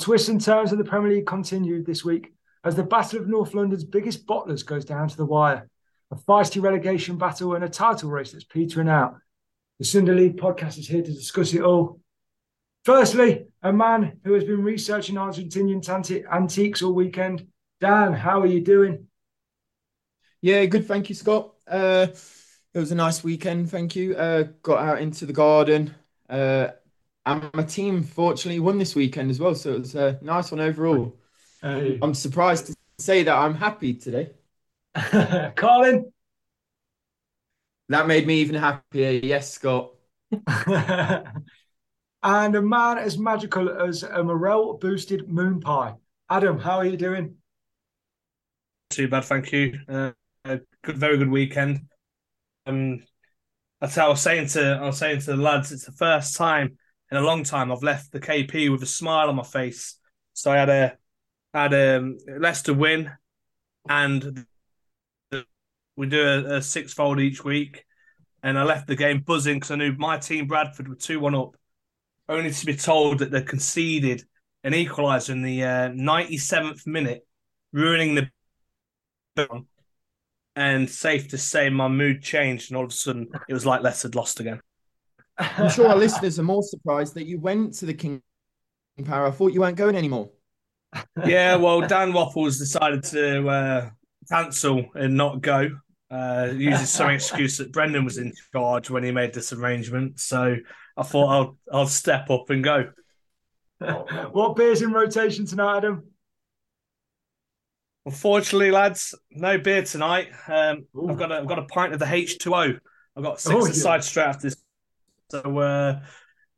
twists and turns of the Premier League continued this week as the Battle of North London's biggest bottlers goes down to the wire. A feisty relegation battle and a title race that's petering out. The Sunday League podcast is here to discuss it all. Firstly, a man who has been researching Argentinian antiques all weekend. Dan, how are you doing? Yeah, good. Thank you, Scott. Uh, it was a nice weekend. Thank you. Uh, got out into the garden. Uh, and my team fortunately won this weekend as well, so it was a nice one overall. Hey. I'm surprised to say that I'm happy today. Colin, that made me even happier. Yes, Scott. and a man as magical as a morel boosted moon pie. Adam, how are you doing? Too bad, thank you. Uh, good, very good weekend. Um, that's how I was saying to I was saying to the lads. It's the first time in a long time I've left the KP with a smile on my face. So I had a had a um, Leicester win, and we do a, a six-fold each week. And I left the game buzzing because I knew my team Bradford were two-one up, only to be told that they conceded an equaliser in the uh, 97th minute, ruining the. And safe to say, my mood changed, and all of a sudden, it was like Leicester had lost again. I'm sure our listeners are more surprised that you went to the King Power. I thought you weren't going anymore. yeah, well, Dan Waffles decided to uh, cancel and not go. Uh, uses some excuse that Brendan was in charge when he made this arrangement. So I thought I'll I'll step up and go. what beers in rotation tonight, Adam? Unfortunately, lads, no beer tonight. Um, I've got a, I've got a pint of the H two O. I've got six oh, aside yeah. straight after this so uh,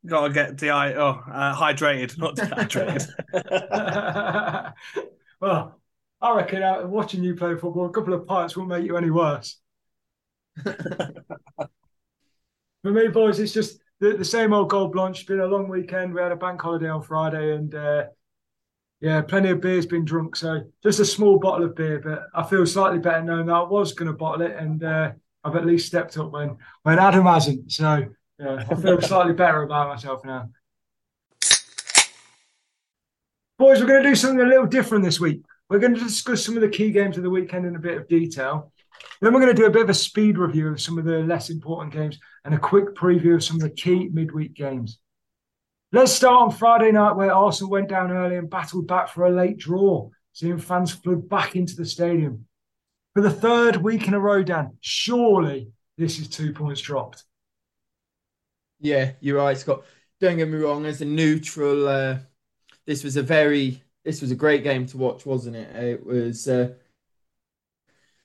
gotta get de- oh, uh, hydrated, not dehydrated. well, I reckon uh, watching you play football, a couple of pints won't make you any worse. For me, boys, it's just the, the same old gold blanche. It's been a long weekend. We had a bank holiday on Friday, and uh, yeah, plenty of beer's been drunk. So just a small bottle of beer, but I feel slightly better knowing that I was going to bottle it, and uh, I've at least stepped up when when Adam hasn't. So yeah, I feel slightly better about myself now. Boys, we're going to do something a little different this week. We're going to discuss some of the key games of the weekend in a bit of detail. Then we're going to do a bit of a speed review of some of the less important games and a quick preview of some of the key midweek games. Let's start on Friday night, where Arsenal went down early and battled back for a late draw, seeing fans flood back into the stadium. For the third week in a row, Dan, surely this is two points dropped. Yeah, you're right, Scott. Don't get me wrong. As a neutral, uh, this was a very, this was a great game to watch, wasn't it? It was. Uh,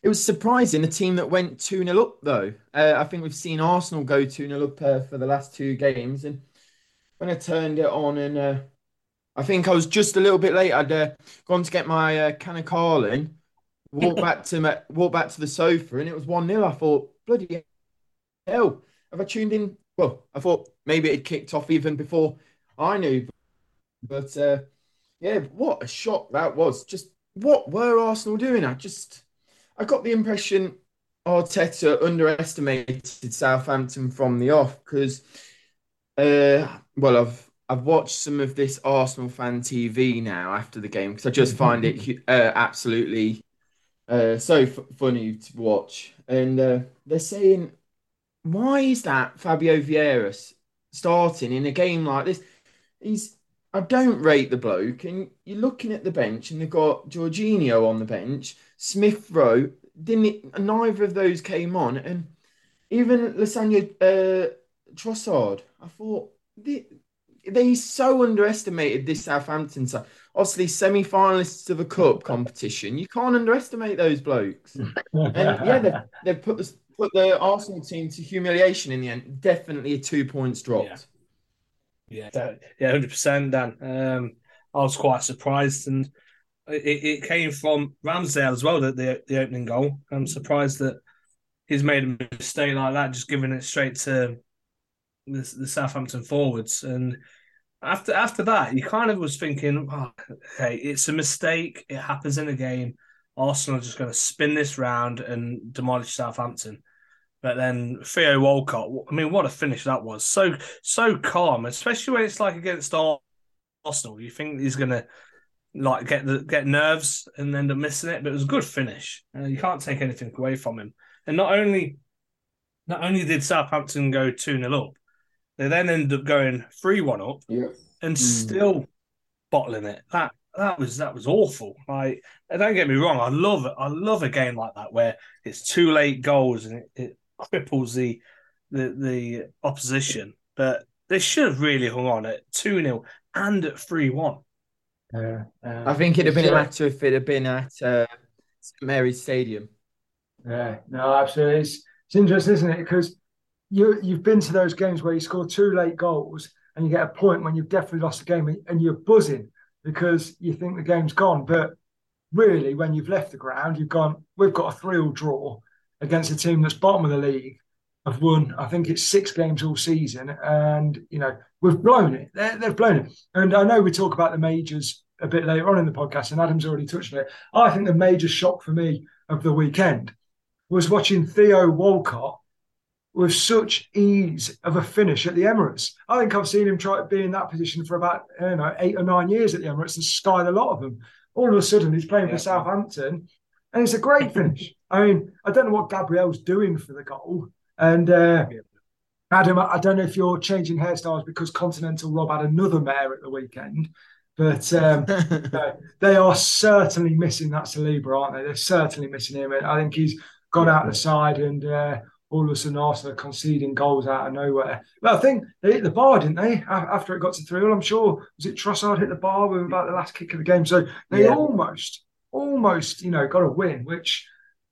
it was surprising. A team that went 2 0 up, though. Uh, I think we've seen Arsenal go 2 0 up uh, for the last two games. And when I turned it on, and uh, I think I was just a little bit late, I'd uh, gone to get my uh, can of Carling, walk back to my, walk back to the sofa, and it was 1 0. I thought, bloody hell, have I tuned in well, I thought maybe it kicked off even before I knew. But uh, yeah, what a shock that was. Just what were Arsenal doing? I just I got the impression Arteta underestimated Southampton from the off because uh, well I've I've watched some of this Arsenal fan TV now after the game because I just find it uh, absolutely uh, so f- funny to watch and uh, they're saying why is that Fabio Vieira starting in a game like this? He's I don't rate the bloke, and you're looking at the bench, and they've got Jorginho on the bench, Smith Rowe. Didn't it, neither of those came on, and even Lissandro uh, Trossard. I thought they, they so underestimated this Southampton side. Obviously, semi-finalists of a cup competition. You can't underestimate those blokes. and yeah, they've, they've put put the Arsenal team to humiliation in the end. Definitely a two points dropped. Yeah, yeah, yeah, hundred percent. Dan, um, I was quite surprised, and it, it came from Ramsdale as well. That the the opening goal. I'm surprised that he's made a mistake like that, just giving it straight to the, the Southampton forwards. And after after that, you kind of was thinking, oh, hey, it's a mistake. It happens in a game. Arsenal are just going to spin this round and demolish Southampton. But then Theo Walcott, I mean, what a finish that was! So so calm, especially when it's like against Arsenal. You think he's gonna like get the get nerves and end up missing it, but it was a good finish. Uh, you can't take anything away from him. And not only not only did Southampton go two 0 up, they then ended up going three one up Yeah. and Mm. still bottling it. That that was that was awful. Like, don't get me wrong, I love it. I love a game like that where it's two late goals and it, it cripples the the the opposition. But they should have really hung on at two 0 and at three one. Yeah, I think it'd have been a matter if it had been at uh, St Mary's Stadium. Yeah, no, absolutely. It's, it's interesting, isn't it? Because you you've been to those games where you score two late goals and you get a point when you've definitely lost the game and you're buzzing because you think the game's gone. But really, when you've left the ground, you've gone. We've got a three-all draw against a team that's bottom of the league. Have won, I think it's six games all season, and you know we've blown it. They, they've blown it, and I know we talk about the majors a bit later on in the podcast, and Adam's already touched on it. I think the major shock for me of the weekend was watching Theo Walcott with such ease of a finish at the Emirates. I think I've seen him try to be in that position for about don't know eight or nine years at the Emirates and skied a lot of them. All of a sudden, he's playing Yeah. for Southampton, and it's a great finish. I mean, I don't know what Gabriel's doing for the goal, and uh. Adam, I I don't know if you're changing hairstyles because Continental Rob had another mare at the weekend, but. Um, no, they are certainly missing that Saliba, aren't they? They're certainly missing him. I think he's gone out the side and uh, all of a sudden Arsenal are conceding goals out of nowhere. But I think they hit the bar, didn't they? After it got to 3 I'm sure, was it Trossard hit the bar with about the last kick of the game? So they Yeah. almost, almost, you know, got a win, which,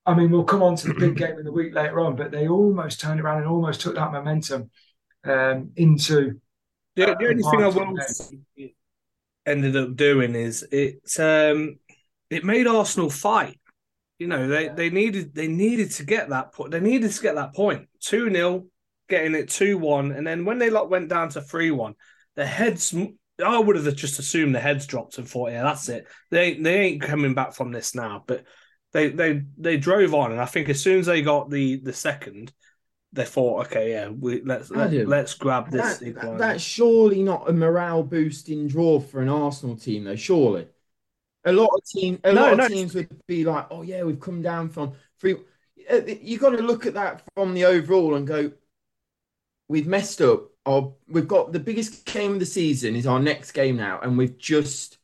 I mean, we'll come on to the big game in the week later on, but they almost turned around and almost took that momentum um, into. The, Uh, the only thing I will game. say it ended up doing is it um it made Arsenal fight. You know, they, they needed they needed to get that point. They needed to get that point. 2 0, getting it 2 1. And then when they like went down to 3 1, the heads I would have just assumed the heads dropped and thought, yeah, that's it. They they ain't coming back from this now. But they they they drove on, and I think as soon as they got the the second, they thought, okay, yeah, we let's let, Adam, let's grab this. That- that's surely not a morale boosting draw for an Arsenal team, though. Surely, a lot of team, a No, lot no. of teams would be like, "Oh yeah, we've come down from three. Uh, You got to look at that from the overall and go, "We've messed up. Our, we've got the biggest game of the season is our next game now, and we've just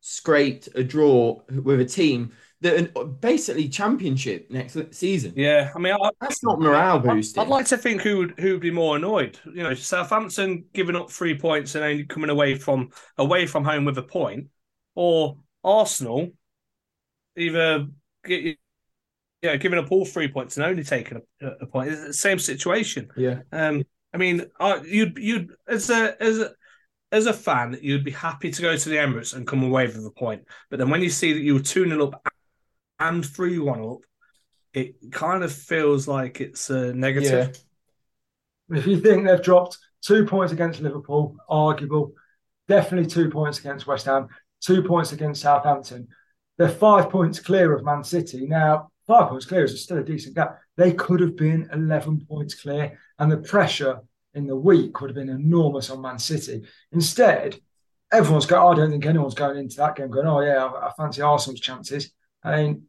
scraped a draw with a team that basically championship next season. Yeah, I mean, I, That's not morale boosting. I'd like to think who would who would be more annoyed. You know, Southampton giving up three points and only coming away from away from home with a point, or Arsenal either get, yeah giving up all three points and only taking a, a point. It's the same situation. yeah. Um, I mean, you'd you'd as a as a as a fan, you'd be happy to go to the Emirates and come away with a point. But then when you see that you were two 0 up and three one up, it kind of feels like it's a negative. If you think they've dropped two points against Liverpool, arguable, definitely two points against West Ham, two points against Southampton, they're five points clear of Man City. Now, five points clear is still a decent gap. They could have been 11 points clear, and the pressure in the week would have been enormous on Man City. Instead, everyone's going, I don't think anyone's going into that game going, oh, yeah, I, I fancy Arsenal's chances. I mean,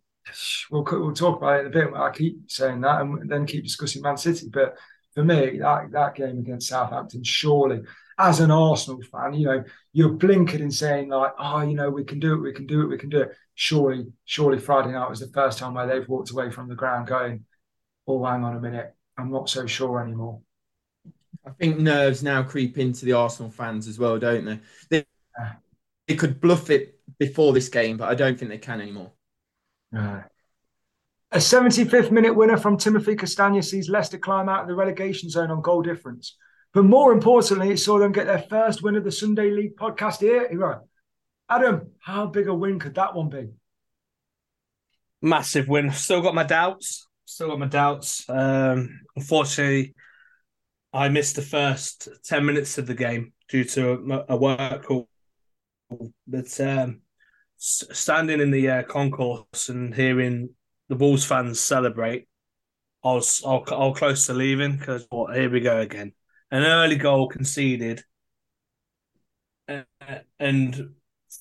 we'll, we'll talk about it in a bit. I keep saying that and then keep discussing Man City. But for me, that, that game against Southampton, surely, as an Arsenal fan, you know, you're blinkered in saying like, oh, you know, we can do it, we can do it, we can do it. Surely, surely Friday night was the first time where they've walked away from the ground going, oh, hang on a minute, I'm not so sure anymore. I think nerves now creep into the Arsenal fans as well, don't they? They, Yeah. they could bluff it before this game, but I don't think they can anymore. A 75th minute winner from Timothy Castagne sees Leicester climb out of the relegation zone on goal difference. But more importantly, it saw them get their first win of the Sunday League podcast here. Adam, how big a win could that one be? Massive win. Still got my doubts. Still got my doubts. Um, unfortunately, I missed the first ten minutes of the game due to a, a work call. But um, standing in the uh, concourse and hearing the Wolves fans celebrate, I was I was, close to leaving because here we go again. An early goal conceded uh, and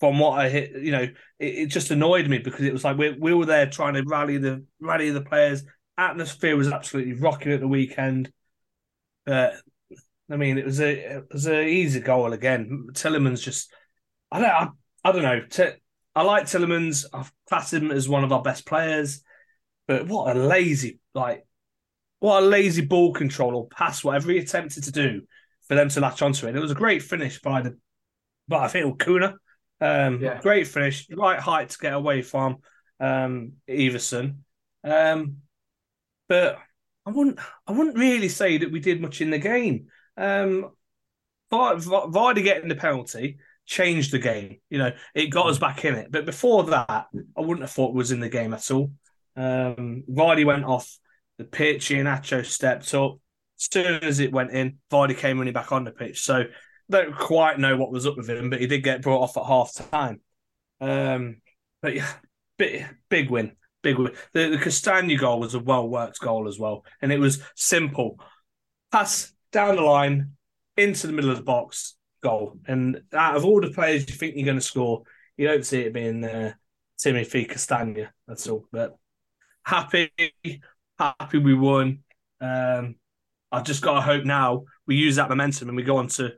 from what I hit, you know, it, it, just annoyed me because it was like we, we were there trying to rally the rally the players. Atmosphere was absolutely rocking at the weekend. Uh, I mean, it was a it was an easy goal again. Tielemans just, I don't, I, I don't know. T- I like Tielemans. I've classed him as one of our best players, but what a lazy like, what a lazy ball control or pass, whatever he attempted to do for them to latch onto it. It was a great finish by the, but I think it was Cunha. Um, yeah. Great finish, right height to get away from um, Iversen. Um, but I wouldn't, I wouldn't really say that we did much in the game. Um, Vardy getting the penalty changed the game. You know, it got us back in it. But before that, I wouldn't have thought was in the game at all. Um, Vardy went off the pitch. Iheanacho stepped up. As soon as it went in, Vardy came running back on the pitch. So don't quite know what was up with him, but he did get brought off at half time. Um, but yeah, big, big win, big win. The, the Castagne goal was a well worked goal as well, and it was simple: pass down the line into the middle of the box, goal. And out of all the players you think you're going to score, you don't see it being uh, Timothy Castagne. That's all. But happy, happy we won. Um, I've just got to hope now we use that momentum and we go on to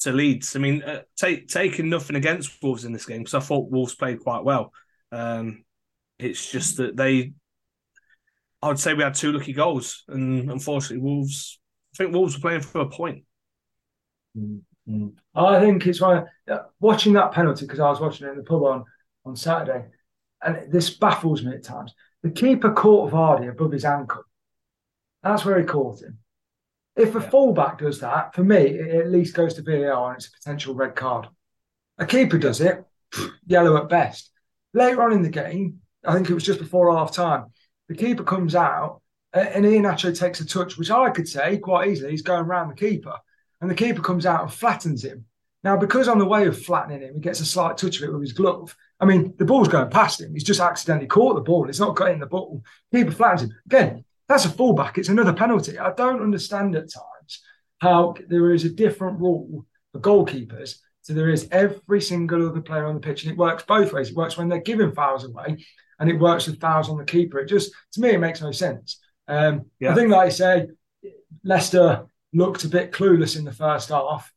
to Leeds. I mean, uh, take, taking nothing against Wolves in this game because I thought Wolves played quite well. Um, it's just that they, I would say we had two lucky goals, and unfortunately, Wolves. I think Wolves were playing for a point. Mm-hmm. I think it's why watching that penalty because I was watching it in the pub on on Saturday, and this baffles me at times. The keeper caught Vardy above his ankle. That's where he caught him. If a yeah. fullback does that, for me, it at least goes to VAR and it's a potential red card. A keeper does it, yellow at best. Later on in the game, I think it was just before half time, the keeper comes out and Iheanacho takes a touch, which I could say quite easily he's going around the keeper. And the keeper comes out and flattens him. Now, because on the way of flattening him, he gets a slight touch of it with his glove. I mean, the ball's going past him. He's just accidentally caught the ball. It's not got in the ball. Keeper flattens him. Again, that's a fullback. It's another penalty. I don't understand at times how there is a different rule for goalkeepers so there is every single other player on the pitch, and it works both ways. It works when they're giving fouls away, and it works with fouls on the keeper. It just, to me, it makes no sense. Um, yeah. I think, like I say, Leicester looked a bit clueless in the first half.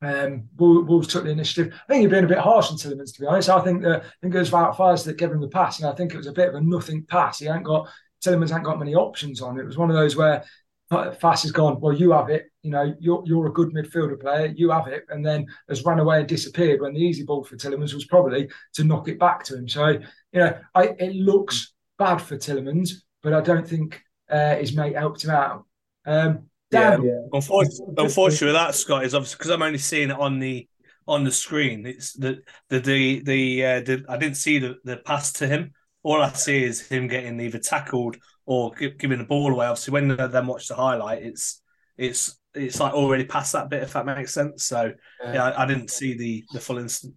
Um, Wolves took the initiative. I think you're being a bit harsh on Tielemans, to be honest. I think that I think it was Faes that gave him the pass, and I think it was a bit of a nothing pass. He ain't got Tielemans ain't got many options on. It was one of those where Faes has gone, well, you have it. You know, you're you're a good midfielder player. You have it, and then has run away and disappeared. When the easy ball for Tielemans was probably to knock it back to him. So you know, I, it looks bad for Tielemans, but I don't think uh, his mate helped him out. Um, Dan, yeah, yeah. Unfortunately, unfortunately, that Scott is obviously because I'm only seeing it on the on the screen. It's the the the the, uh, the I didn't see the, the pass to him all I see is him getting either tackled or giving the ball away. Obviously, when they then watch the highlight, it's it's it's like already past that bit, if that makes sense. So yeah, yeah I, I, didn't see the the full instant.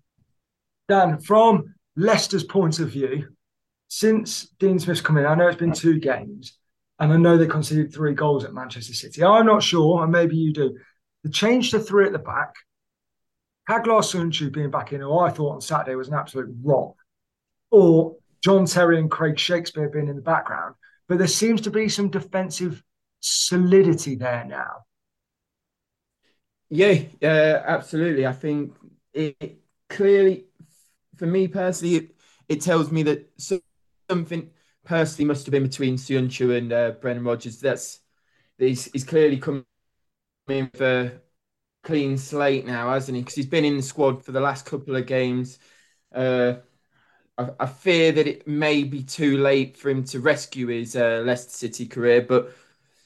Dan, from Leicester's point of view, since Dean Smith's come in, I know it's been two games, and I know they conceded three goals at Manchester City. I'm not sure, and maybe you do. The change to three at the back, Caglar Söyüncü being back in, who I thought on Saturday was an absolute rock, or John Terry and Craig Shakespeare being in the background, but there seems to be some defensive solidity there now. Yeah, uh, absolutely. I think it clearly, for me personally, it, it tells me that something personally must have been between Söyüncü and uh, Brendan Rodgers. That's he's, he's clearly coming for clean slate now, hasn't he? Because he's been in the squad for the last couple of games. Uh, I, I, fear that it may be too late for him to rescue his uh, Leicester City career, but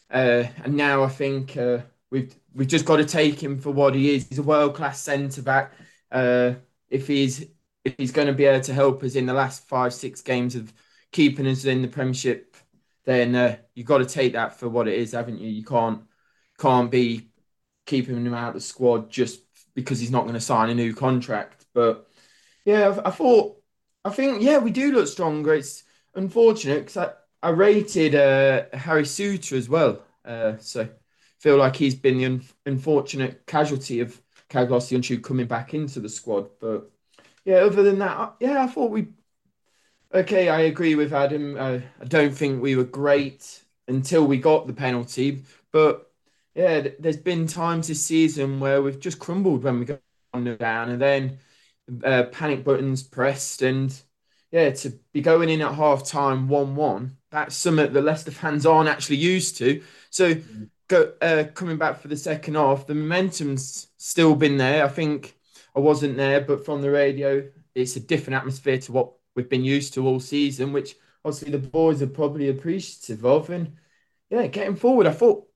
uh, and now I think uh, we've we've just got to take him for what he is. He's a world class centre back. Uh, if he's if he's going to be able to help us in the last five six games of keeping us in the Premiership, then uh, you've got to take that for what it is, haven't you? You can't can't be keeping him out of the squad just because he's not going to sign a new contract. But yeah, I, I thought I think yeah, we do look stronger. It's unfortunate because I, I rated uh, Harry Souttar as well, uh, so feel like he's been the un- unfortunate casualty of Kaglossi coming back into the squad. But yeah, other than that, yeah, I thought we. Okay, I agree with Adam. Uh, I don't think we were great until we got the penalty, but yeah, there's been times this season where we've just crumbled when we go down, and then uh, panic buttons pressed, and yeah, to be going in at half time one one, that's something the Leicester fans aren't actually used to. So go uh, coming back for the second half, the momentum's still been there. I think I wasn't there, but from the radio, it's a different atmosphere to what we've been used to all season, which obviously the boys are probably appreciative of. And yeah, getting forward, I thought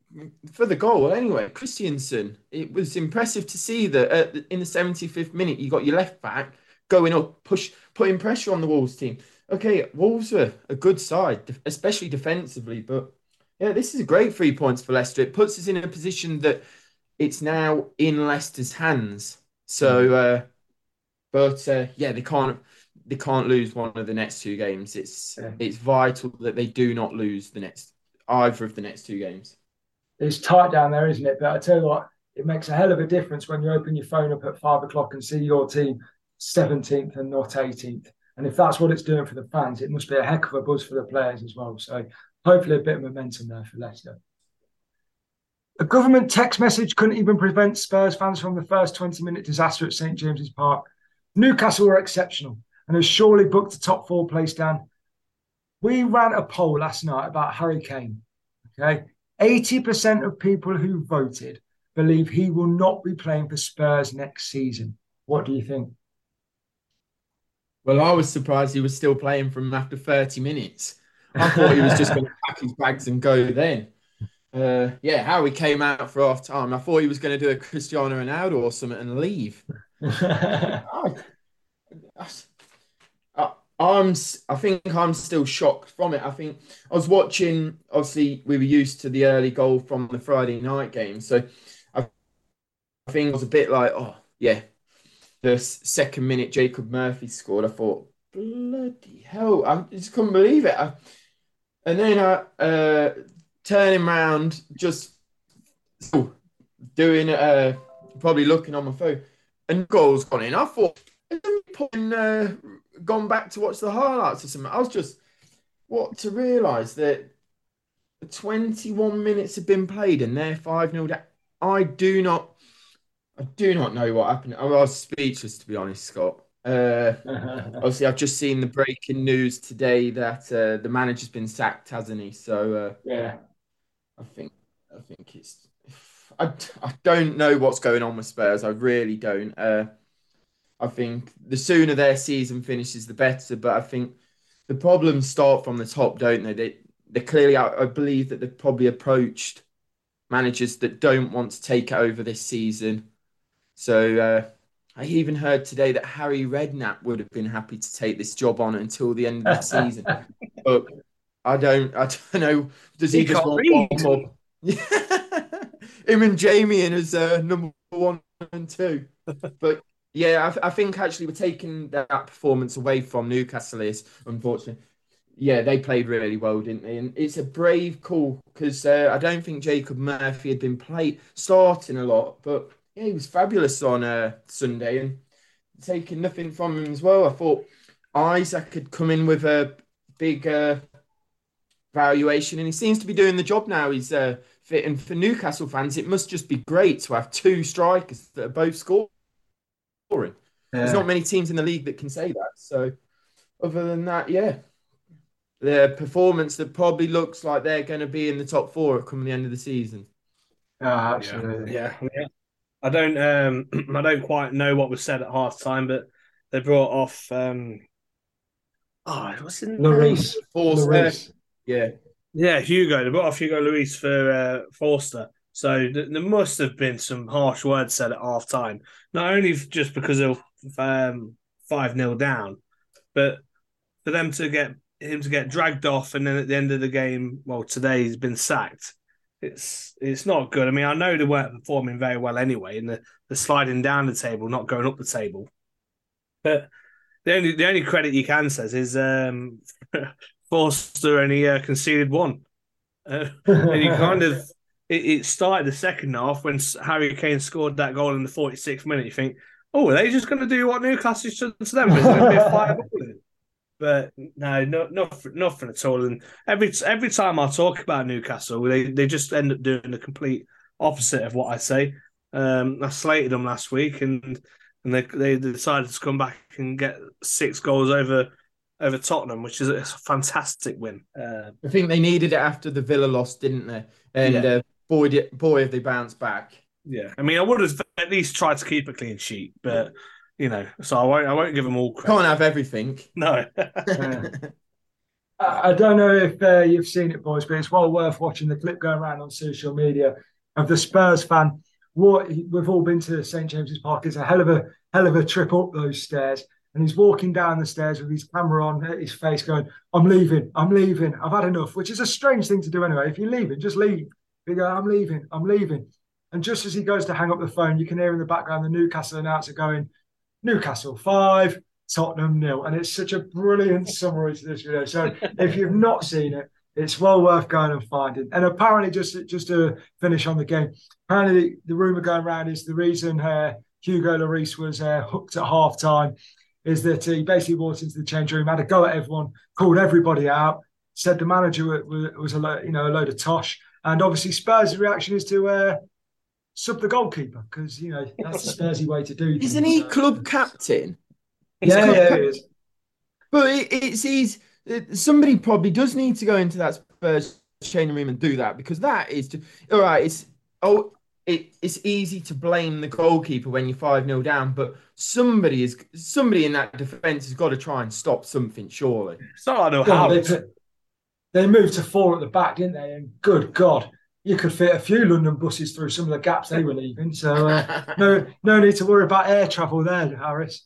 for the goal anyway, Kristiansen, it was impressive to see that in the 75th minute, you got your left back going up, push, putting pressure on the Wolves team. Okay, Wolves are a good side, especially defensively, but yeah, this is a great three points for Leicester. It puts us in a position that it's now in Leicester's hands. So, mm. uh, but uh, yeah, they can't they can't lose one of the next two games. It's yeah. it's vital that they do not lose the next either of the next two games. It's tight down there, isn't it? But I tell you what, it makes a hell of a difference when you open your phone up at five o'clock and see your team 17th and not 18th. And if that's what it's doing for the fans, it must be a heck of a buzz for the players as well. So hopefully a bit of momentum there for Leicester. A government text message couldn't even prevent Spurs fans from the first 20 minute disaster at St James's Park. Newcastle were exceptional and has surely booked a top four place down. We ran a poll last night about Harry Kane. Okay. 80% of people who voted believe he will not be playing for Spurs next season. What do you think? Well, I was surprised he was still playing from after 30 minutes. I thought he was just going to pack his bags and go then. Uh, yeah, how he came out for half time. I thought he was going to do a Cristiano Ronaldo or something and leave. I, am I think I'm still shocked from it. I think I was watching. Obviously, we were used to the early goal from the Friday night game, so I, I think it was a bit like, oh yeah, the second minute Jacob Murphy scored. I thought, bloody hell, I just couldn't believe it. I, and then I uh, turning around, just doing, uh, probably looking on my phone, and goals gone in. I thought, putting, uh, gone back to watch the highlights or something. I was just, what to realise that 21 minutes have been played and they're 5 0 I do not, I do not know what happened. I was speechless, to be honest, Scott. Uh, obviously, I've just seen the breaking news today that uh, the manager's been sacked, hasn't he? So uh, yeah, I think I think it's I, I don't know what's going on with Spurs. I really don't. Uh, I think the sooner their season finishes, the better. But I think the problems start from the top, don't they? They they clearly, I, I believe that they've probably approached managers that don't want to take over this season. So uh, I even heard today that Harry Redknapp would have been happy to take this job on until the end of the season. But I don't, I don't know. Does he, he just want read. one more? Him and Jamie in as uh, number one and two. But yeah, I, I, think actually we're taking that performance away from Newcastle. Is unfortunately, yeah, they played really well, didn't they? And it's a brave call because uh, I don't think Jacob Murphy had been played starting a lot, but yeah, he was fabulous on uh, Sunday and taking nothing from him as well. I thought Isak had come in with a big uh, valuation and he seems to be doing the job now. He's uh, fit. And for Newcastle fans, it must just be great to have two strikers that are both scoring. Yeah. There's not many teams in the league that can say that. So, other than that, yeah, their performance that probably looks like they're going to be in the top four come the end of the season. Oh, absolutely. Yeah. yeah. I don't um I don't quite know what was said at half time, but they brought off um oh what's in Lloris. Forster. Yeah. Yeah, Hugo. They brought off Hugo Lloris for uh, Forster. So th- there must have been some harsh words said at half time. Not only just because of um, 5 0 down, but for them to get him to get dragged off and then at the end of the game, well, today he's been sacked it's it's not good. I mean, I know they weren't performing very well anyway, and the, the sliding down the table, not going up the table. But the only the only credit you can say is um, Forster only uh, conceded one, uh, and you kind of it, it started the second half when Harry Kane scored that goal in the 46th minute. You think, oh, are they just going to do what Newcastle should to them? Is going to be a five But no, no, nothing, nothing at all. And every every time I talk about Newcastle, they, they just end up doing the complete opposite of what I say. Um, I slated them last week, and and they they decided to come back and get six goals over over Tottenham, which is a fantastic win. Uh, I think they needed it after the Villa loss, didn't they? And yeah. uh, boy, did, boy, have they bounced back. Yeah, I mean, I would have at least tried to keep a clean sheet, but you know, so I won't. I won't give them all credit. Can't have everything. No. I don't know if uh, you've seen it, boys, but it's well worth watching the clip going around on social media of the Spurs fan. What we've all been to St James's Park. It's a hell of a hell of a trip up those stairs and he's walking down the stairs with his camera on his face, going, "I'm leaving, I'm leaving, I've had enough." Which is a strange thing to do anyway. If you're leaving, just leave. You go, "I'm leaving, I'm leaving," and just as he goes to hang up the phone, you can hear in the background the Newcastle announcer going, "Newcastle five, Tottenham nil," and it's such a brilliant summary to this video. So if you've not seen it, it's well worth going and finding. And apparently, just just to finish on the game, apparently the, the rumor going around is the reason uh, Hugo Lloris was uh, hooked at half time is that he basically walked into the change room, had a go at everyone, called everybody out, said the manager was a lo- you know a load of tosh, and obviously Spurs' reaction is to uh, sub the goalkeeper because you know that's the Spursy way to do. Things. Isn't he club captain? yeah, club yeah, he is. But it, it's he's somebody probably does need to go into that Spurs changing room and do that because that is just, all right. It's oh it, it's easy to blame the goalkeeper when you're 5 0 down, but somebody is somebody in that defence has got to try and stop something, surely. It's not I know how. They, moved to four at the back, didn't they? And good God, you could fit a few London buses through some of the gaps they were leaving. So uh, no, no need to worry about air travel there, Harris.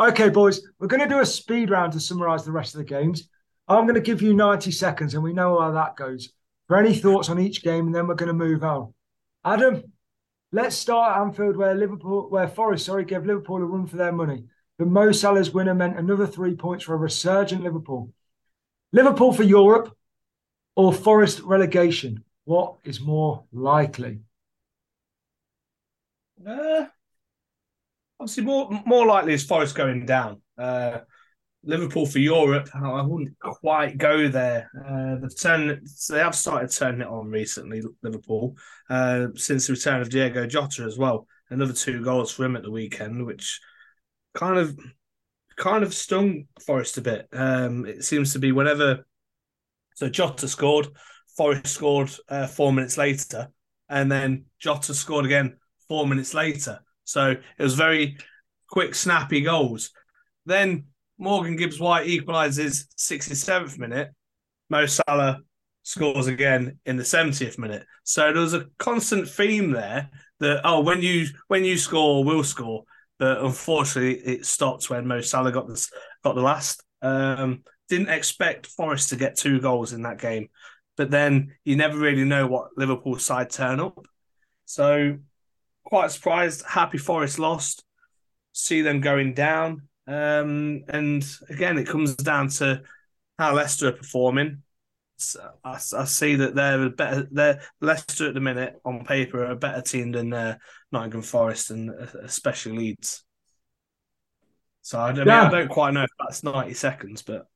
okay, boys, we're going to do a speed round to summarise the rest of the games. I'm going to give you 90 seconds and we know how that goes. For any thoughts on each game, and then we're going to move on. Adam, let's start at Anfield where Liverpool, where Forest, sorry, gave Liverpool a run for their money. But Mo Salah's winner meant another three points for a resurgent Liverpool. Liverpool for Europe or Forest relegation? What is more likely? Uh, obviously, more more likely is Forest going down. Uh, Liverpool for Europe, I wouldn't quite go there. Uh, they've turned, they have started turning it on recently, Liverpool, uh, since the return of Diogo Jota as well. Another two goals for him at the weekend, which kind of kind of stung Forest a bit. Um, it seems to be whenever so Jota scored, Forest scored uh, four minutes later, and then Jota scored again four minutes later. So it was very quick, snappy goals. Then Morgan Gibbs White equalises 67th minute. Mo Salah scores again in the 70th minute. So there was a constant theme there that oh when you when you score we'll score. But unfortunately it stopped when Mo Salah got this got the last. Um, didn't expect Forest to get two goals in that game. But then you never really know what Liverpool side turn up. So quite surprised. Happy Forest lost. See them going down. Um, and again, it comes down to how Leicester are performing. I, I, see that they're a better. They're Leicester at the minute on paper are a better team than uh, Nottingham Forest and uh, especially Leeds. So I don't, yeah. I don't quite know if that's ninety seconds, but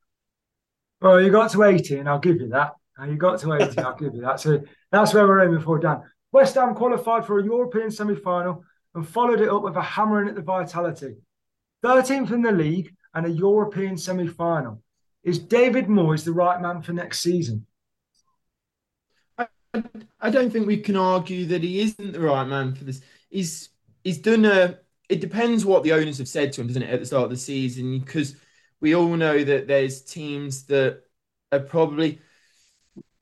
well, you got to eighty, and I'll give you that. And you got to eighty, I'll give you that. So that's where we're aiming for, Dan. West Ham qualified for a European semi-final and followed it up with a hammering at the Vitality. 13th in the league and a European semi final. Is David Moyes the right man for next season? I, I don't think we can argue that he isn't the right man for this. He's he's done a. It depends what the owners have said to him, doesn't it, at the start of the season? Because we all know that there's teams that are probably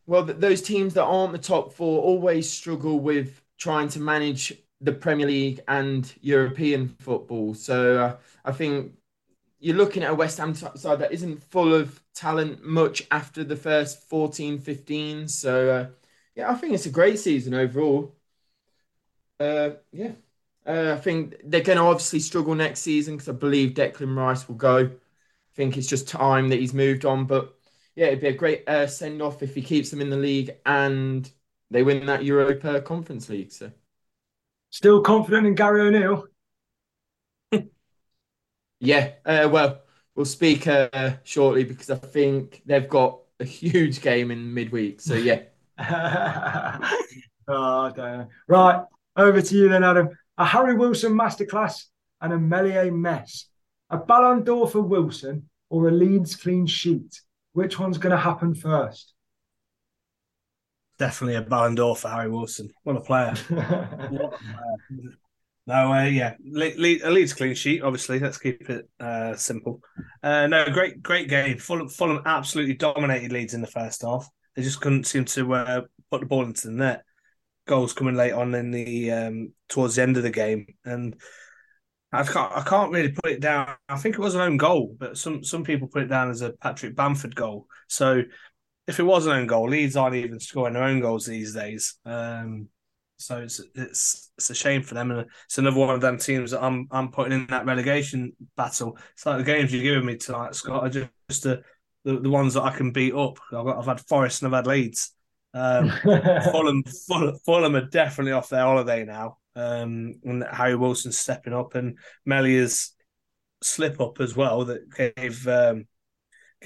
well, those teams that aren't the top four always struggle with trying to manage the Premier League and European football. So uh, I think you're looking at a West Ham side that isn't full of talent much after the first 14, 15. So uh, yeah, I think it's a great season overall. Uh, yeah. Uh, I think they're going to obviously struggle next season because I believe Declan Rice will go. I think it's just time that he's moved on. But yeah, it'd be a great uh, send off if he keeps them in the league and they win that Europa Conference League. So Still confident in Gary O'Neill? yeah, uh, well, we'll speak uh, shortly because I think they've got a huge game in midweek. So yeah. oh. Right, over to you then, Adam. A Harry Wilson masterclass and a Meslier mess. A Ballon d'Or for Wilson or a Leeds clean sheet? Which one's going to happen first? Definitely a Ballon d'Or for Harry Wilson. What a player! what a player. No, uh, yeah, Le- Le- a Leeds clean sheet. Obviously, let's keep it uh, simple. Uh, no, great, great game. Fulham, Fulham absolutely dominated Leeds in the first half. They just couldn't seem to uh, put the ball into the net. Goals coming late on in the um, towards the end of the game, and I can't, I can't really put it down. I think it was an own goal, but some some people put it down as a Patrick Bamford goal. So if it was an own goal, Leeds aren't even scoring their own goals these days. Um, so it's it's it's a shame for them, and it's another one of them teams that I'm I'm putting in that relegation battle. It's like the games you're giving me tonight, Scott, are just, just the, the, the ones that I can beat up. I've, got, I've had Forest and I've had Leeds. Um, Fulham, Fulham, Fulham are definitely off their holiday now. Um, and Harry Wilson's stepping up, and Meslier's slip up as well that gave um,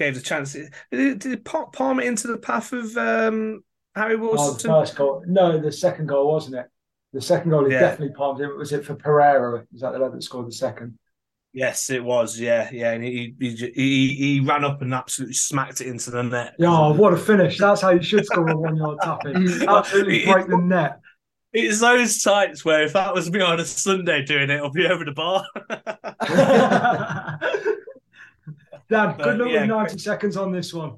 gave the chance. Did it, did it palm it into the path of um, Harry Wilson? Oh, first goal. No, the second goal, wasn't it? The second goal, he Yeah. definitely palmed it. Was it for Pereira? Was that the lad that scored the second? Yes, it was. Yeah, yeah, and he he, he he ran up and absolutely smacked it into the net. Yeah, oh, what a finish. That's how you should score a one yard tap in. Absolutely break the net. It's those tights where if that was me on a Sunday doing it, I'll be over the bar. Dan, But, good luck yeah, with 90 seconds on this one.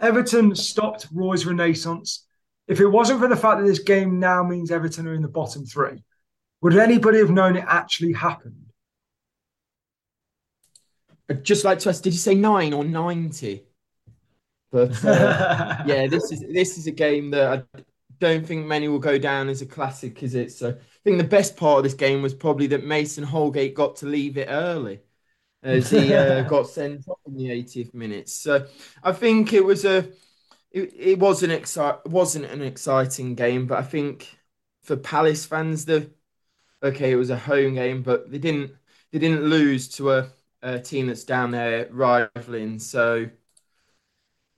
Everton stopped Roy's renaissance. If it wasn't for the fact that this game now means Everton are in the bottom three, would anybody have known it actually happened? I'd just like to ask, did you say nine or ninety? But uh, yeah, this is this is a game that I don't think many will go down as a classic, is it? So I think the best part of this game was probably that Mason Holgate got to leave it early, as he uh, got sent off in the 80th minute. So I think it was a it, it was an exci- wasn't an exciting game, but I think for Palace fans, the okay, it was a home game, but they didn't they didn't lose to a, a team that's down there rivaling. So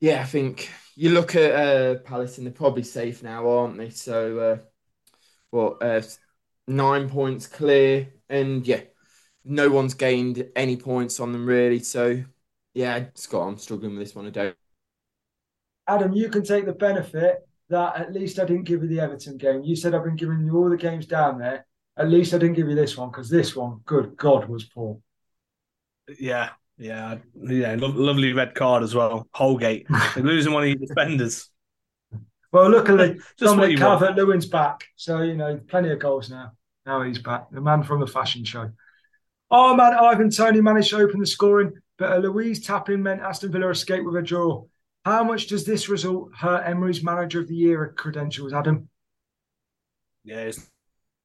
yeah, I think you look at uh, Palace and they're probably safe now, aren't they? So uh, what uh, nine points clear, and yeah, no one's gained any points on them really. So yeah, Scott, I'm struggling with this one. I don't. Adam, you can take the benefit that at least I didn't give you the Everton game. You said I've been giving you all the games down there. At least I didn't give you this one because this one, good God, was poor. yeah, yeah, yeah. Lo- lovely red card as well. Holgate They're losing one of your defenders. Well, luckily, Just what Dominic you. Calvert Lewin's back. So, you know, plenty of goals now. Now he's back. The man from the fashion show. Oh, man, Ivan Toney managed to open the scoring, but a Luiz tapping meant Aston Villa escaped with a draw. How much does this result hurt Emery's manager of the year credentials, Adam? Yeah, he's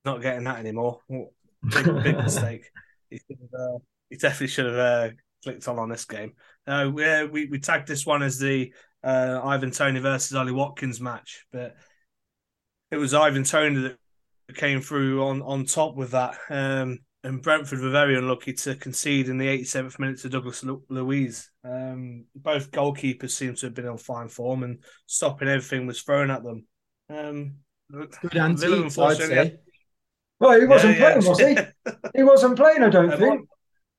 not getting that anymore. Big, big mistake. He, uh, he definitely should have uh, clicked on on this game. Uh, we, uh, we we tagged this one as the uh, Ivan Toney versus Ollie Watkins match, but it was Ivan Toney that came through on, on top with that. Um, and Brentford were very unlucky to concede in the 87th minute to Douglas Lu- Luiz. Um, both goalkeepers seem to have been on fine form, and stopping everything was thrown at them. Um, Good Villa, I'd say. Well, he wasn't Yeah, yeah. playing, was he? He wasn't playing, I don't Uh, think.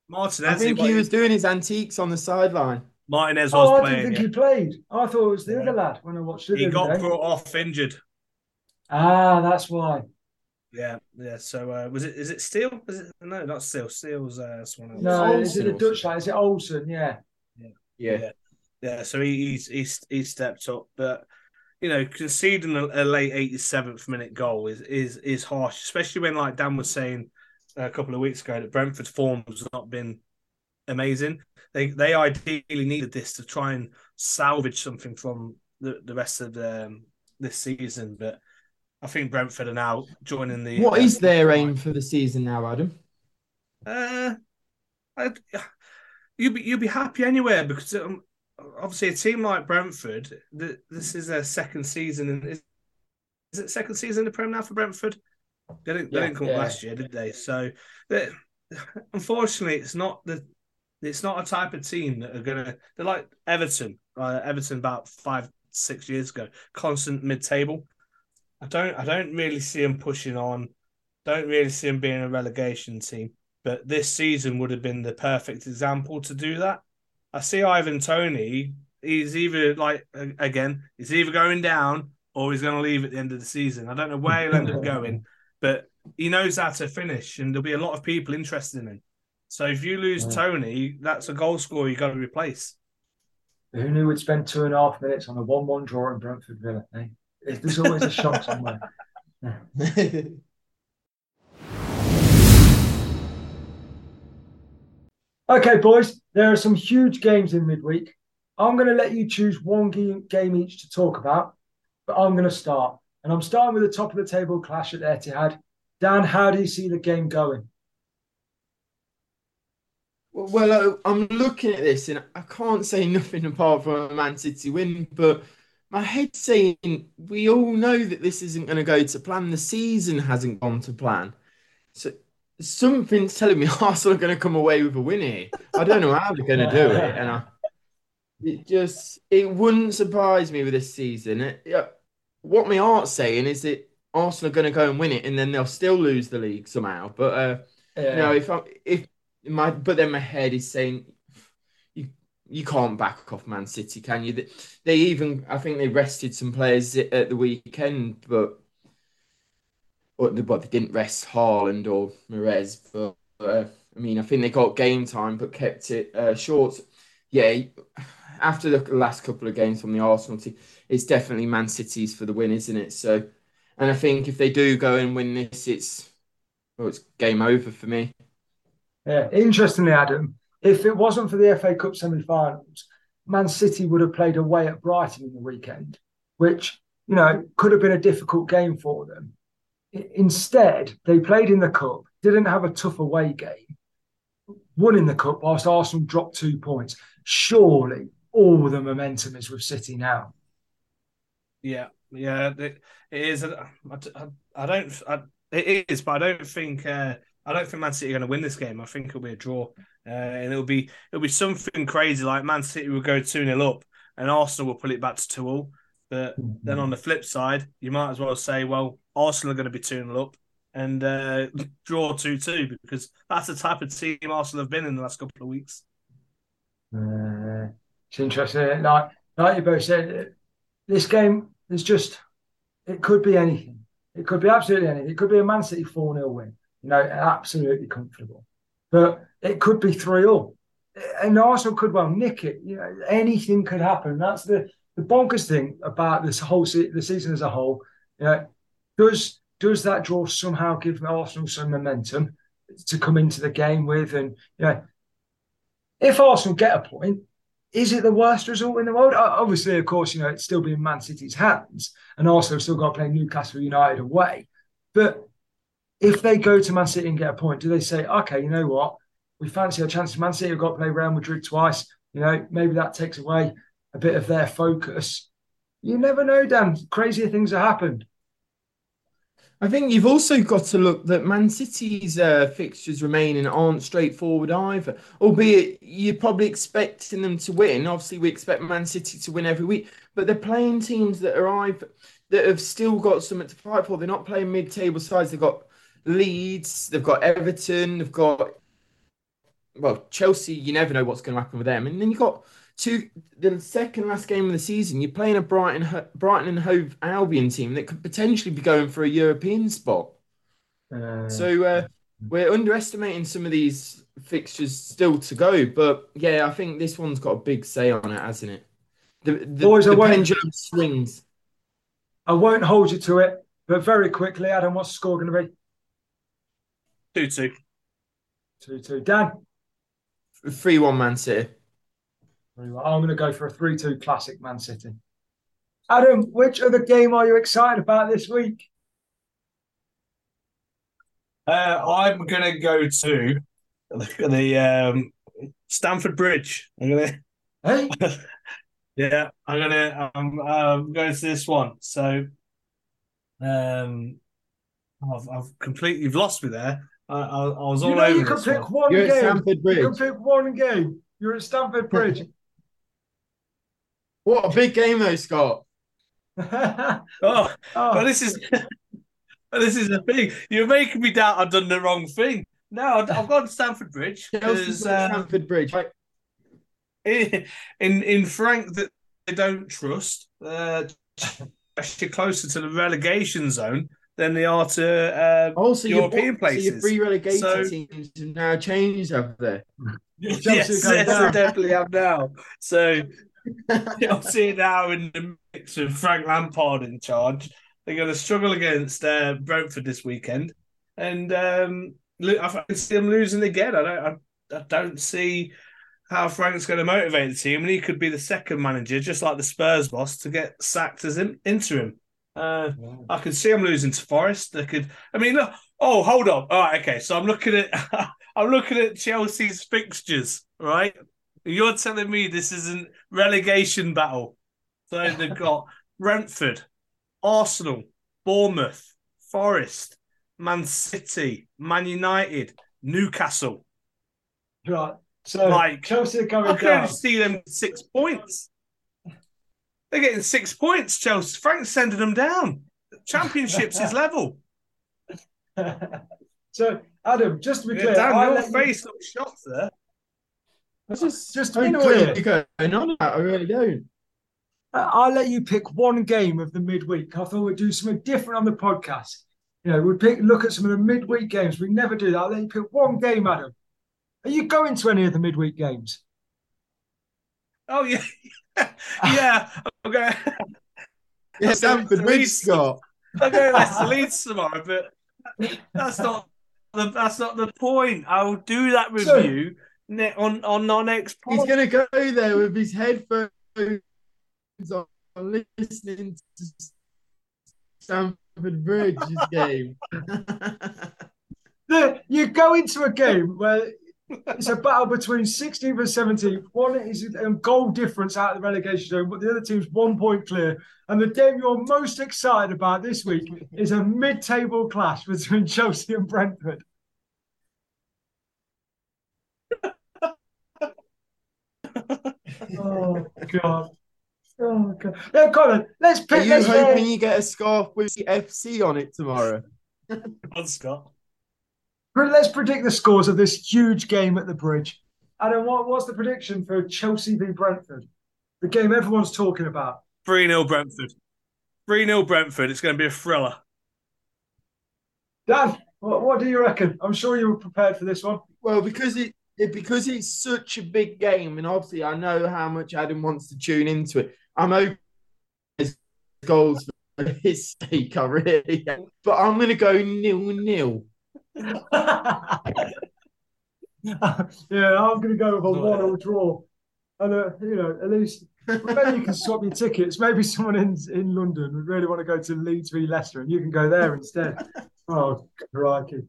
Martinez, I think he was doing his antiques on the sideline. Martinez was Oh, I playing. didn't think yeah. he played. I thought it was the Yeah. other lad when I watched it. He got day. brought off injured. Ah, that's why. Yeah, yeah. So uh, was it? Is it Steele? Is it? No, not Steele. Steele's uh, someone else. No, is it the Dutch lad? Is it Olsen? Yeah. Yeah. Yeah. Yeah, so he he's he's, he's stepped up, but you know, conceding a, a late 87th minute goal is is is harsh, especially when like Dan was saying a couple of weeks ago that Brentford's form has not been amazing. They they ideally needed this to try and salvage something from the, the rest of the, um, this season, but I think Brentford are now joining the. What uh, is their aim for the season now, Adam? Uh, I, you'd be you'll be happy anywhere because um, obviously a team like Brentford, the, this is their second season, and is, is it second season in the Prem now for Brentford? They didn't, they Yeah, didn't come yeah. last year, did they? So, they- unfortunately, it's not the it's not a type of team that are gonna. They're like Everton, uh, Everton about five six years ago, constant mid table. I don't I don't really see them pushing on. Don't really see them being a relegation team. But this season would have been the perfect example to do that. I see Ivan Toney. He's either like again, he's either going down or he's going to leave at the end of the season. I don't know where he'll end up going, but he knows how to finish, and there'll be a lot of people interested in him. So if you lose Yeah. Toney, that's a goal scorer you got to replace. Who knew we'd spend two and a half minutes on a one-one draw in Brentford Villa? Eh? There's always a shock somewhere. Okay, boys, there are some huge games in midweek. I'm going to let you choose one game, game each to talk about, but I'm going to start. And I'm starting with the top of the table clash at the Etihad. Dan, how do you see the game going? Well, well, uh, I'm looking at this and I can't say nothing apart from a Man City win, but my head's saying we all know that this isn't going to go to plan. The season hasn't gone to plan. So something's telling me Arsenal are going to come away with a win here. I don't know how they're going to do it. And I, it just, it wouldn't surprise me with this season. It, yeah, what my heart's saying is that Arsenal are going to go and win it and then they'll still lose the league somehow. But, uh, Yeah. no, if I if my but then my head is saying you can't back off Man City, can you? They, even I think they rested some players at the weekend, but or they, but they didn't rest Haaland or Perez. But uh, I mean, I think they got game time, but kept it uh, short. Yeah, after the last couple of games from the Arsenal team, it's definitely Man City's for the win, isn't it? So, and I think if they do go and win this, it's well, it's game over for me. Yeah, interestingly, Adam, if it wasn't for the FA Cup semi-finals, Man City would have played away at Brighton in the weekend, which you know could have been a difficult game for them. Instead, they played in the cup, didn't have a tough away game, won in the cup whilst Arsenal dropped two points. Surely, all the momentum is with City now. Yeah, yeah, it, is. I don't. I, it is, but I don't think. Uh, I don't think Man City are going to win this game. I think it'll be a draw, uh, and it'll be it'll be something crazy like Man City will go two 0 up, and Arsenal will pull it back to two all. But then on the flip side, you might as well say, well, Arsenal are going to be two 0 up and uh, draw two two because that's the type of team Arsenal have been in the last couple of weeks. Uh, it's interesting. Like, like you both said, this game is just, it could be anything. It could be absolutely anything. It could be a Man City 4 0 win, you know, absolutely comfortable. But it could be 3 all. And Arsenal could well nick it. You know, anything could happen. That's the, the bonkers thing about this whole se- the season as a whole. You know, does does that draw somehow give Arsenal some momentum to come into the game with? And you know, if Arsenal get a point, is it the worst result in the world? Obviously, of course, you know, it's still in Man City's hands, and Arsenal still got to play Newcastle United away. But if they go to Man City and get a point, do they say, okay, you know what? We fancy our chances. Man City have got to play Real Madrid twice. You know, maybe that takes away a bit of their focus. You never know, Dan. Crazier things have happened. I think you've also got to look that Man City's uh, fixtures remaining aren't straightforward either. Albeit you're probably expecting them to win. Obviously, we expect Man City to win every week, but they're playing teams that either that have still got something to fight for. They're not playing mid-table sides. They've got Leeds, they've got Everton, they've got well Chelsea. You never know what's going to happen with them, and then you've got two the second last game of the season. You're playing a Brighton Brighton and Hove Albion team that could potentially be going for a European spot. Uh, So uh, we're underestimating some of these fixtures still to go, but yeah, I think this one's got a big say on it, hasn't it? The the, Boys, I the won't- pendulum swings. I won't hold you to it, but very quickly, Adam, what's the score going to be? Two two. 2 2. Dan? Three one Man City. Very well. I'm going to go for a 3 2 classic Man City. Adam, which other game are you excited about this week? Uh, I'm gonna go to the, the um, Stamford Bridge. I'm gonna. Hey, yeah, I'm gonna. I'm, I'm going to this one. So, um, I've, I've completely you've lost me there. I, I, I was all you know over you can this pick one. one You're at game. Stamford You can pick one game. You're at Stamford Bridge. What a big game though, Scott. Oh, Oh, but this is this is a thing. You're making me doubt I've done the wrong thing. No, I've I've gone to Stamford Bridge Chelsea's because at uh, Stamford Bridge. Right. in in Frank that they don't trust. Uh, actually closer to the relegation zone than they are to uh, Also, your, European so your places. three relegated So- teams have now changed over there. yes, yes, they definitely have now. So Chelsea now in the mix with Frank Lampard in charge. They're going to struggle against uh, Brentford this weekend, and um, I can see them losing again. I don't, I, I don't see how Frank's going to motivate the team, and he could be the second manager, just like the Spurs boss, to get sacked as in, interim. Uh, I could see them losing to Forest. I could. I mean, look. Oh, hold on. All right, okay. So I'm looking at I'm looking at Chelsea's fixtures. Right, you're telling me this isn't relegation battle. So they've got Brentford, Arsenal, Bournemouth, Forest, Man City, Man United, Newcastle. right. So Like, Chelsea are I going can only down. see them six points. They're getting six points, Chelsea. Frank's sending them down. Championship's is level. so Adam, just to be Yeah, clear, Dan, I your let you- face looks shocked there. I just, Just to I be don't know what clear. you're going on about. I really don't. Uh, I'll let you pick one game of the midweek. I thought we'd do something different on the podcast. You know, we'd pick look at some of the midweek games. We never do that. I'll let you pick one game, Adam. Are you going to any of the midweek games? Oh yeah, yeah. I'm going. Yeah, I'm Stamford to Bridge, Scott. I'm going to Leeds tomorrow, but that's not the that's not the point. I will do that So- review ne- on on our next He's going to go there with his headphones on, listening to Stamford Bridge's game. The, you go into a game where it's a battle between 16th and 17th. One is a goal difference out of the relegation zone, but the other team's one point clear. And the game you're most excited about this week is a mid-table clash between Chelsea and Brentford. oh God! Oh God! No, Colin, let's pick. Are pick. you Let's, hoping you get a scarf with the FC on it tomorrow? on Scott. Let's predict the scores of this huge game at the bridge. Adam, what, what's the prediction for Chelsea v Brentford? The game everyone's talking about. 3 0 Brentford. 3 0 Brentford. It's going to be a thriller. Dan, what, what do you reckon? I'm sure you were prepared for this one. Well, because it, it because it's such a big game, and obviously I know how much Adam wants to tune into it. I'm hoping there's goals for his sake. I really, am. but I'm going to go nil nil. yeah, I'm going to go with a one-all draw, and uh, you know, at least maybe you can swap your tickets. Maybe someone in in London would really want to go to Leeds v Leicester, and you can go there instead. Oh, crikey!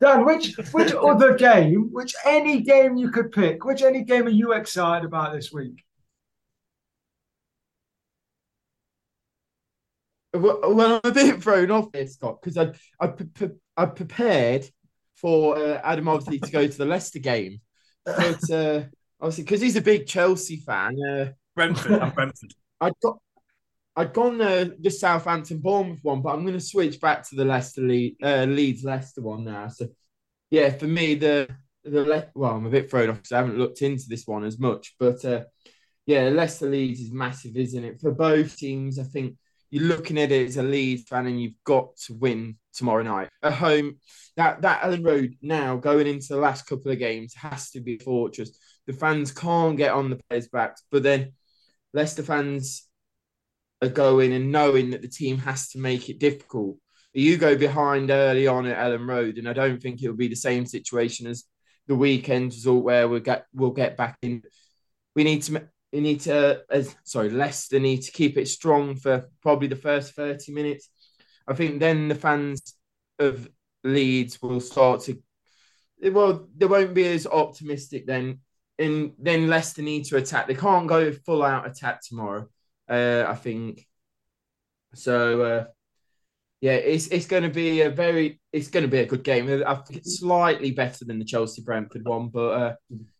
Dan, which which other game, which any game you could pick, which any game are you excited about this week? Well, well, I'm a bit thrown off here, Scott, because I I, pre- pre- I prepared for uh, Adam obviously to go to the Leicester game, but uh, obviously because he's a big Chelsea fan, uh, Brentford. I'm Brentford. I'd got I'd gone uh, the Southampton Bournemouth one, but I'm going to switch back to the Leicester Le- uh, Leeds Leicester one now. So yeah, for me the the Le- well, I'm a bit thrown off because I haven't looked into this one as much, but uh, yeah, Leicester Leeds is massive, isn't it? For both teams, I think you're looking at it as a Leeds fan, and you've got to win tomorrow night at home. That that Elland Road now going into the last couple of games has to be a fortress. The fans can't get on the players' backs, but then Leicester fans are going and knowing that the team has to make it difficult. You go behind early on at Elland Road, and I don't think it'll be the same situation as the weekend result where we'll get we'll get back in. We need to we need to as sorry Leicester need to keep it strong for probably the first thirty minutes. I think then the fans of Leeds will start to well they won't be as optimistic then and then Leicester need to attack. They can't go full out attack tomorrow. Uh, I think so. Uh, yeah, it's it's going to be a very it's going to be a good game. I think it's slightly better than the Chelsea Brentford one, but uh,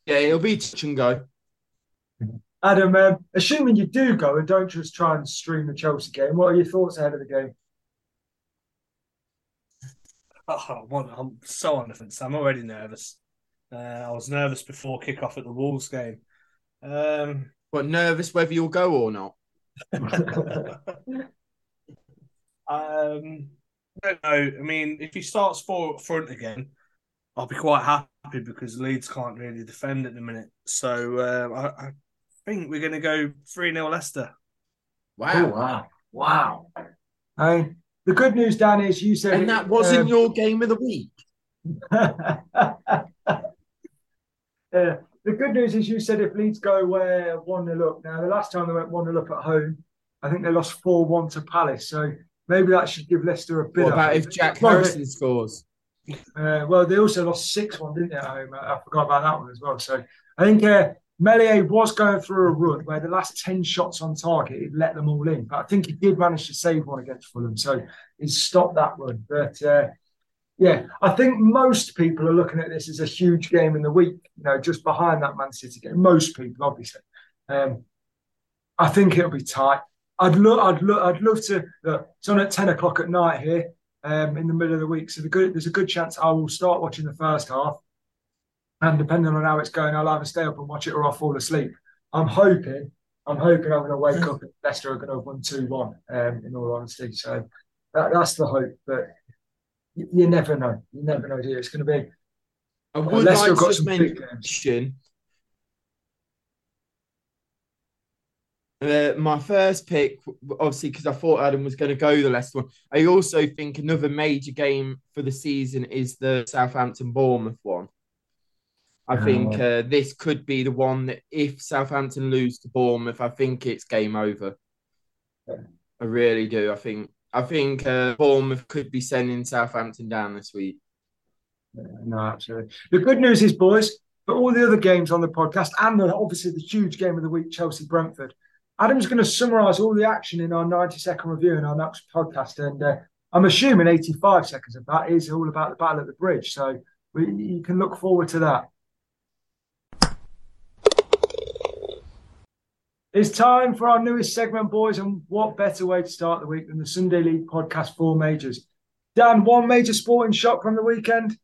yeah, it'll be touch and go. Adam, um, assuming you do go and don't just try and stream the Chelsea game, what are your thoughts ahead of the game? Oh, I'm so on the fence. I'm already nervous. Uh, I was nervous before kick-off at the Wolves game. Um, but nervous whether you'll go or not. Um, I don't know. I mean, if he starts four up front again, I'll be quite happy because Leeds can't really defend at the minute. So uh, I, I, think we're going to go 3 0 Leicester. Wow. Oh, wow. Wow. Hey, the good news, Dan, is you said. And that wasn't um, your game of the week. uh, the good news is you said if Leeds go where 1 0 up. Now, the last time they went 1 0 up at home, I think they lost 4 1 to Palace. So Maybe that should give Leicester a bit. What about if Jack Harrison scores? Uh, well, they also lost six one, didn't they? At home? I forgot about that one as well. So I think uh, Meslier was going through a run where the last ten shots on target, he'd let them all in. But I think he did manage to save one against Fulham, so he stopped that run. But uh, yeah, I think most people are looking at this as a huge game in the week. You know, just behind that Man City game. Most people, obviously. Um, I think it'll be tight. I'd love, I'd love, I'd love to. Look, it's on at ten o'clock at night here, um, in the middle of the week. So the good, there's a good chance I will start watching the first half, and depending on how it's going, I'll either stay up and watch it or I'll fall asleep. I'm hoping, I'm hoping I'm going to wake up and Leicester are going to have won two one. Um, in all honesty, so that, that's the hope. But you, you, never know. You never know. Do It's going to be. I would Leicester like to mention Uh, my first pick, obviously, because I thought Adam was going to go the last one. I also think another major game for the season is the Southampton Bournemouth one. I think uh, this could be the one that if Southampton lose to Bournemouth, I think it's game over. Yeah. I really do. I think I think uh, Bournemouth could be sending Southampton down this week. Yeah, no, absolutely. The good news is, boys, for all the other games on the podcast, and the, obviously the huge game of the week, Chelsea Brentford Adam's going to summarise all the action in our 90 second review in our next podcast. And uh, I'm assuming 85 seconds of that is all about the Battle at the Bridge. So we, you can look forward to that. It's time for our newest segment, boys. And what better way to start the week than the Sunday League podcast for Majors? Dan, one major sporting shock from the weekend?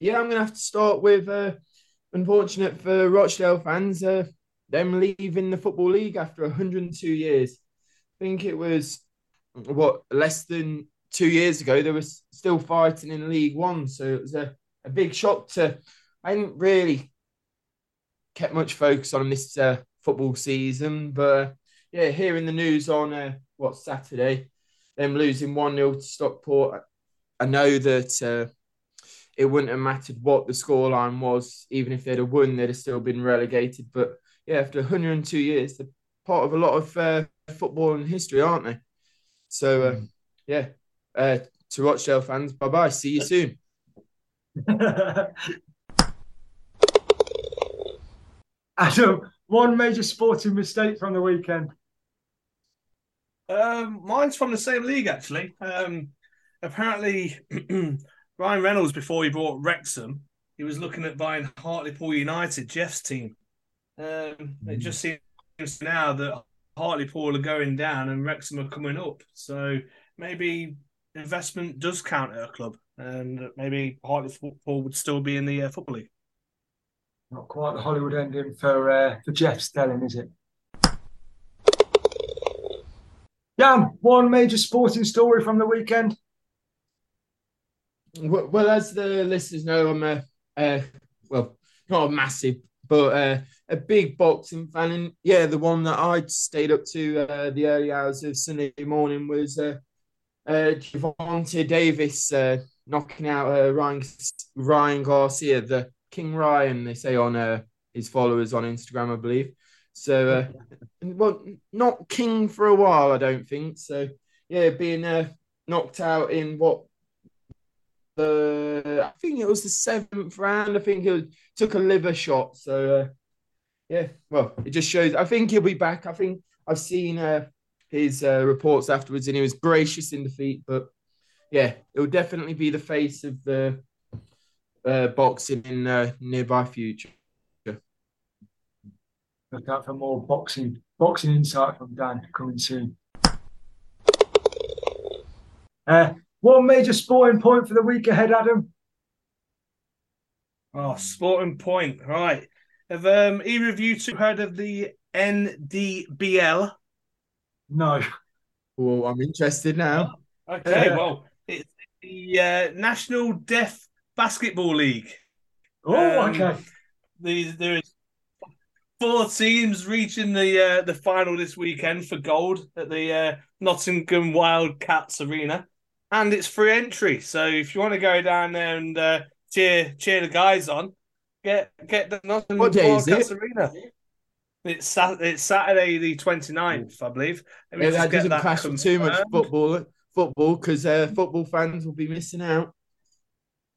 Yeah, I'm going to have to start with, uh, unfortunate for Rochdale fans, uh, them leaving the Football League after 102 years. I think it was, what, less than two years ago, they were still fighting in League One. So it was a, a big shock to, I didn't really kept much focus on this uh, football season. But uh, yeah, hearing the news on, uh, what, Saturday, them losing 1 0 to Stockport, I know that uh, it wouldn't have mattered what the scoreline was, even if they'd have won, they'd have still been relegated. But yeah, after 102 years, they're part of a lot of uh, football and history, aren't they? So, uh, mm. yeah, uh, to Rochdale fans, bye bye. See you soon. Adam, one major sporting mistake from the weekend. Um, mine's from the same league, actually. Um, apparently, Ryan Reynolds, before he bought Wrexham, he was looking at buying Hartlepool United, Jeff's team. Um, it just seems now that Hartlepool are going down and Wrexham are coming up. So maybe investment does count at a club, and maybe Hartlepool would still be in the uh, football league. Not quite the Hollywood ending for uh, for Jeff Stelling, is it? Dan, one major sporting story from the weekend. Well, well as the listeners know, I'm a, uh, well, not a massive but uh, a big boxing fan, and yeah, the one that I stayed up to uh, the early hours of Sunday morning was uh, uh, Davis uh, knocking out uh, Ryan Ryan Garcia, the King Ryan, they say on uh, his followers on Instagram, I believe. So, uh, well, not king for a while, I don't think. So, yeah, being uh, knocked out in what the I think it was the seventh round. I think he took a liver shot. So uh, yeah, well, it just shows. I think he'll be back. I think I've seen uh, his uh, reports afterwards, and he was gracious in defeat. But yeah, it will definitely be the face of the uh, boxing in uh, nearby future. Look out for more boxing boxing insight from Dan coming soon. Uh, one major sporting point for the week ahead, Adam. Oh, sporting point, right? Have um, either of you two heard of the NDBL? No. Well, I'm interested now. Okay, well, it's the uh, National Deaf Basketball League. Oh, Um, okay. The, there is four teams reaching the uh, the final this weekend for gold at the uh, Nottingham Wildcats Arena, and it's free entry. So if you want to go down there and uh, cheer cheer the guys on, get get the Nottingham What Wildcats it? Arena. It's Sat- it's Saturday the 29th, I believe. Yeah, that doesn't clash with too much football. Football, because uh, football fans will be missing out.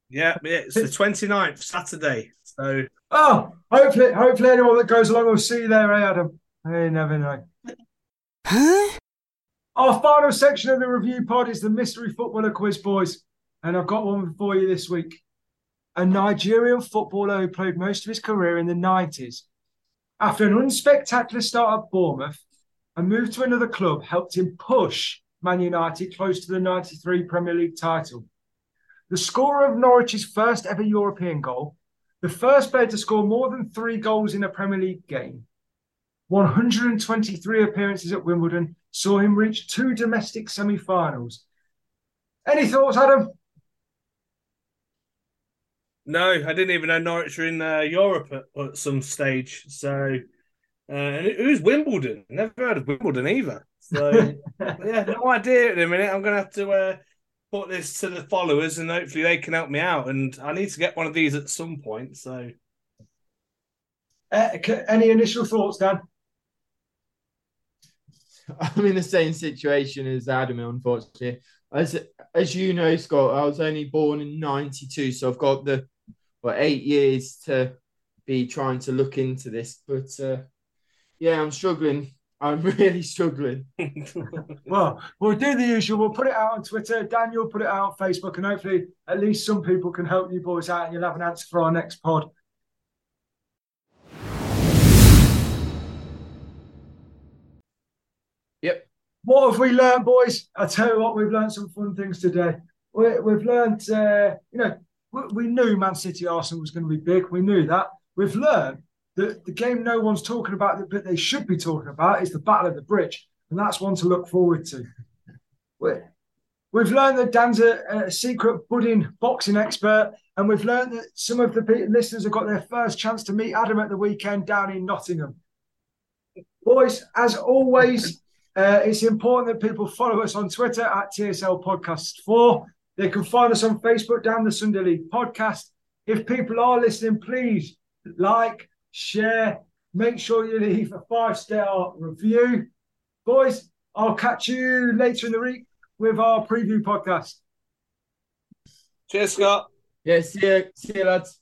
Yeah, yeah, it's the 29th, Saturday. So Oh, hopefully, hopefully anyone that goes along will see you there, eh, Adam? You never know. Huh? Our final section of the review pod is the mystery footballer quiz, boys. And I've got one for you this week. A Nigerian footballer who played most of his career in the 90s. After an unspectacular start at Bournemouth, a move to another club helped him push Man United close to the 93 Premier League title. The scorer of Norwich's first ever European goal, the first player to score more than three goals in a Premier League game, 123 appearances at Wimbledon saw him reach two domestic semi finals. Any thoughts, Adam? No, I didn't even know Norwich were in uh, Europe at, at some stage. So, uh, and it, Wimbledon? Never heard of Wimbledon either. So, yeah, no idea at the minute. I'm going to have to uh, put this to the followers and hopefully they can help me out. And I need to get one of these at some point. So, Uh, any initial thoughts, Dan? I'm in the same situation as Adam, unfortunately. As as you know, Scott, I was only born in '92, so I've got the what eight years to be trying to look into this. But uh, yeah, I'm struggling. I'm really struggling. Well, we'll do the usual. We'll put it out on Twitter. Daniel put it out on Facebook, and hopefully, at least some people can help you boys out, and you'll have an answer for our next pod. Yep. What have we learned, boys? I tell you what, we've learned some fun things today. We, we've learned, uh, you know, we, we knew Man City Arsenal was going to be big. We knew that. We've learned that the game no one's talking about, but they should be talking about, is the Battle of the Bridge, and that's one to look forward to. We, we've learned that Dan's a, a secret budding boxing expert, and we've learned that some of the pe- listeners have got their first chance to meet Adam at the weekend down in Nottingham. Boys, as always, uh, it's important that people follow us on Twitter at TSL Podcast 4. They can find us on Facebook down the Sunday League Podcast. If people are listening, please like, share, make sure you leave a five star review. Boys, I'll catch you later in the week with our preview podcast. cheers, Scott. Yeah, see you, see you lads.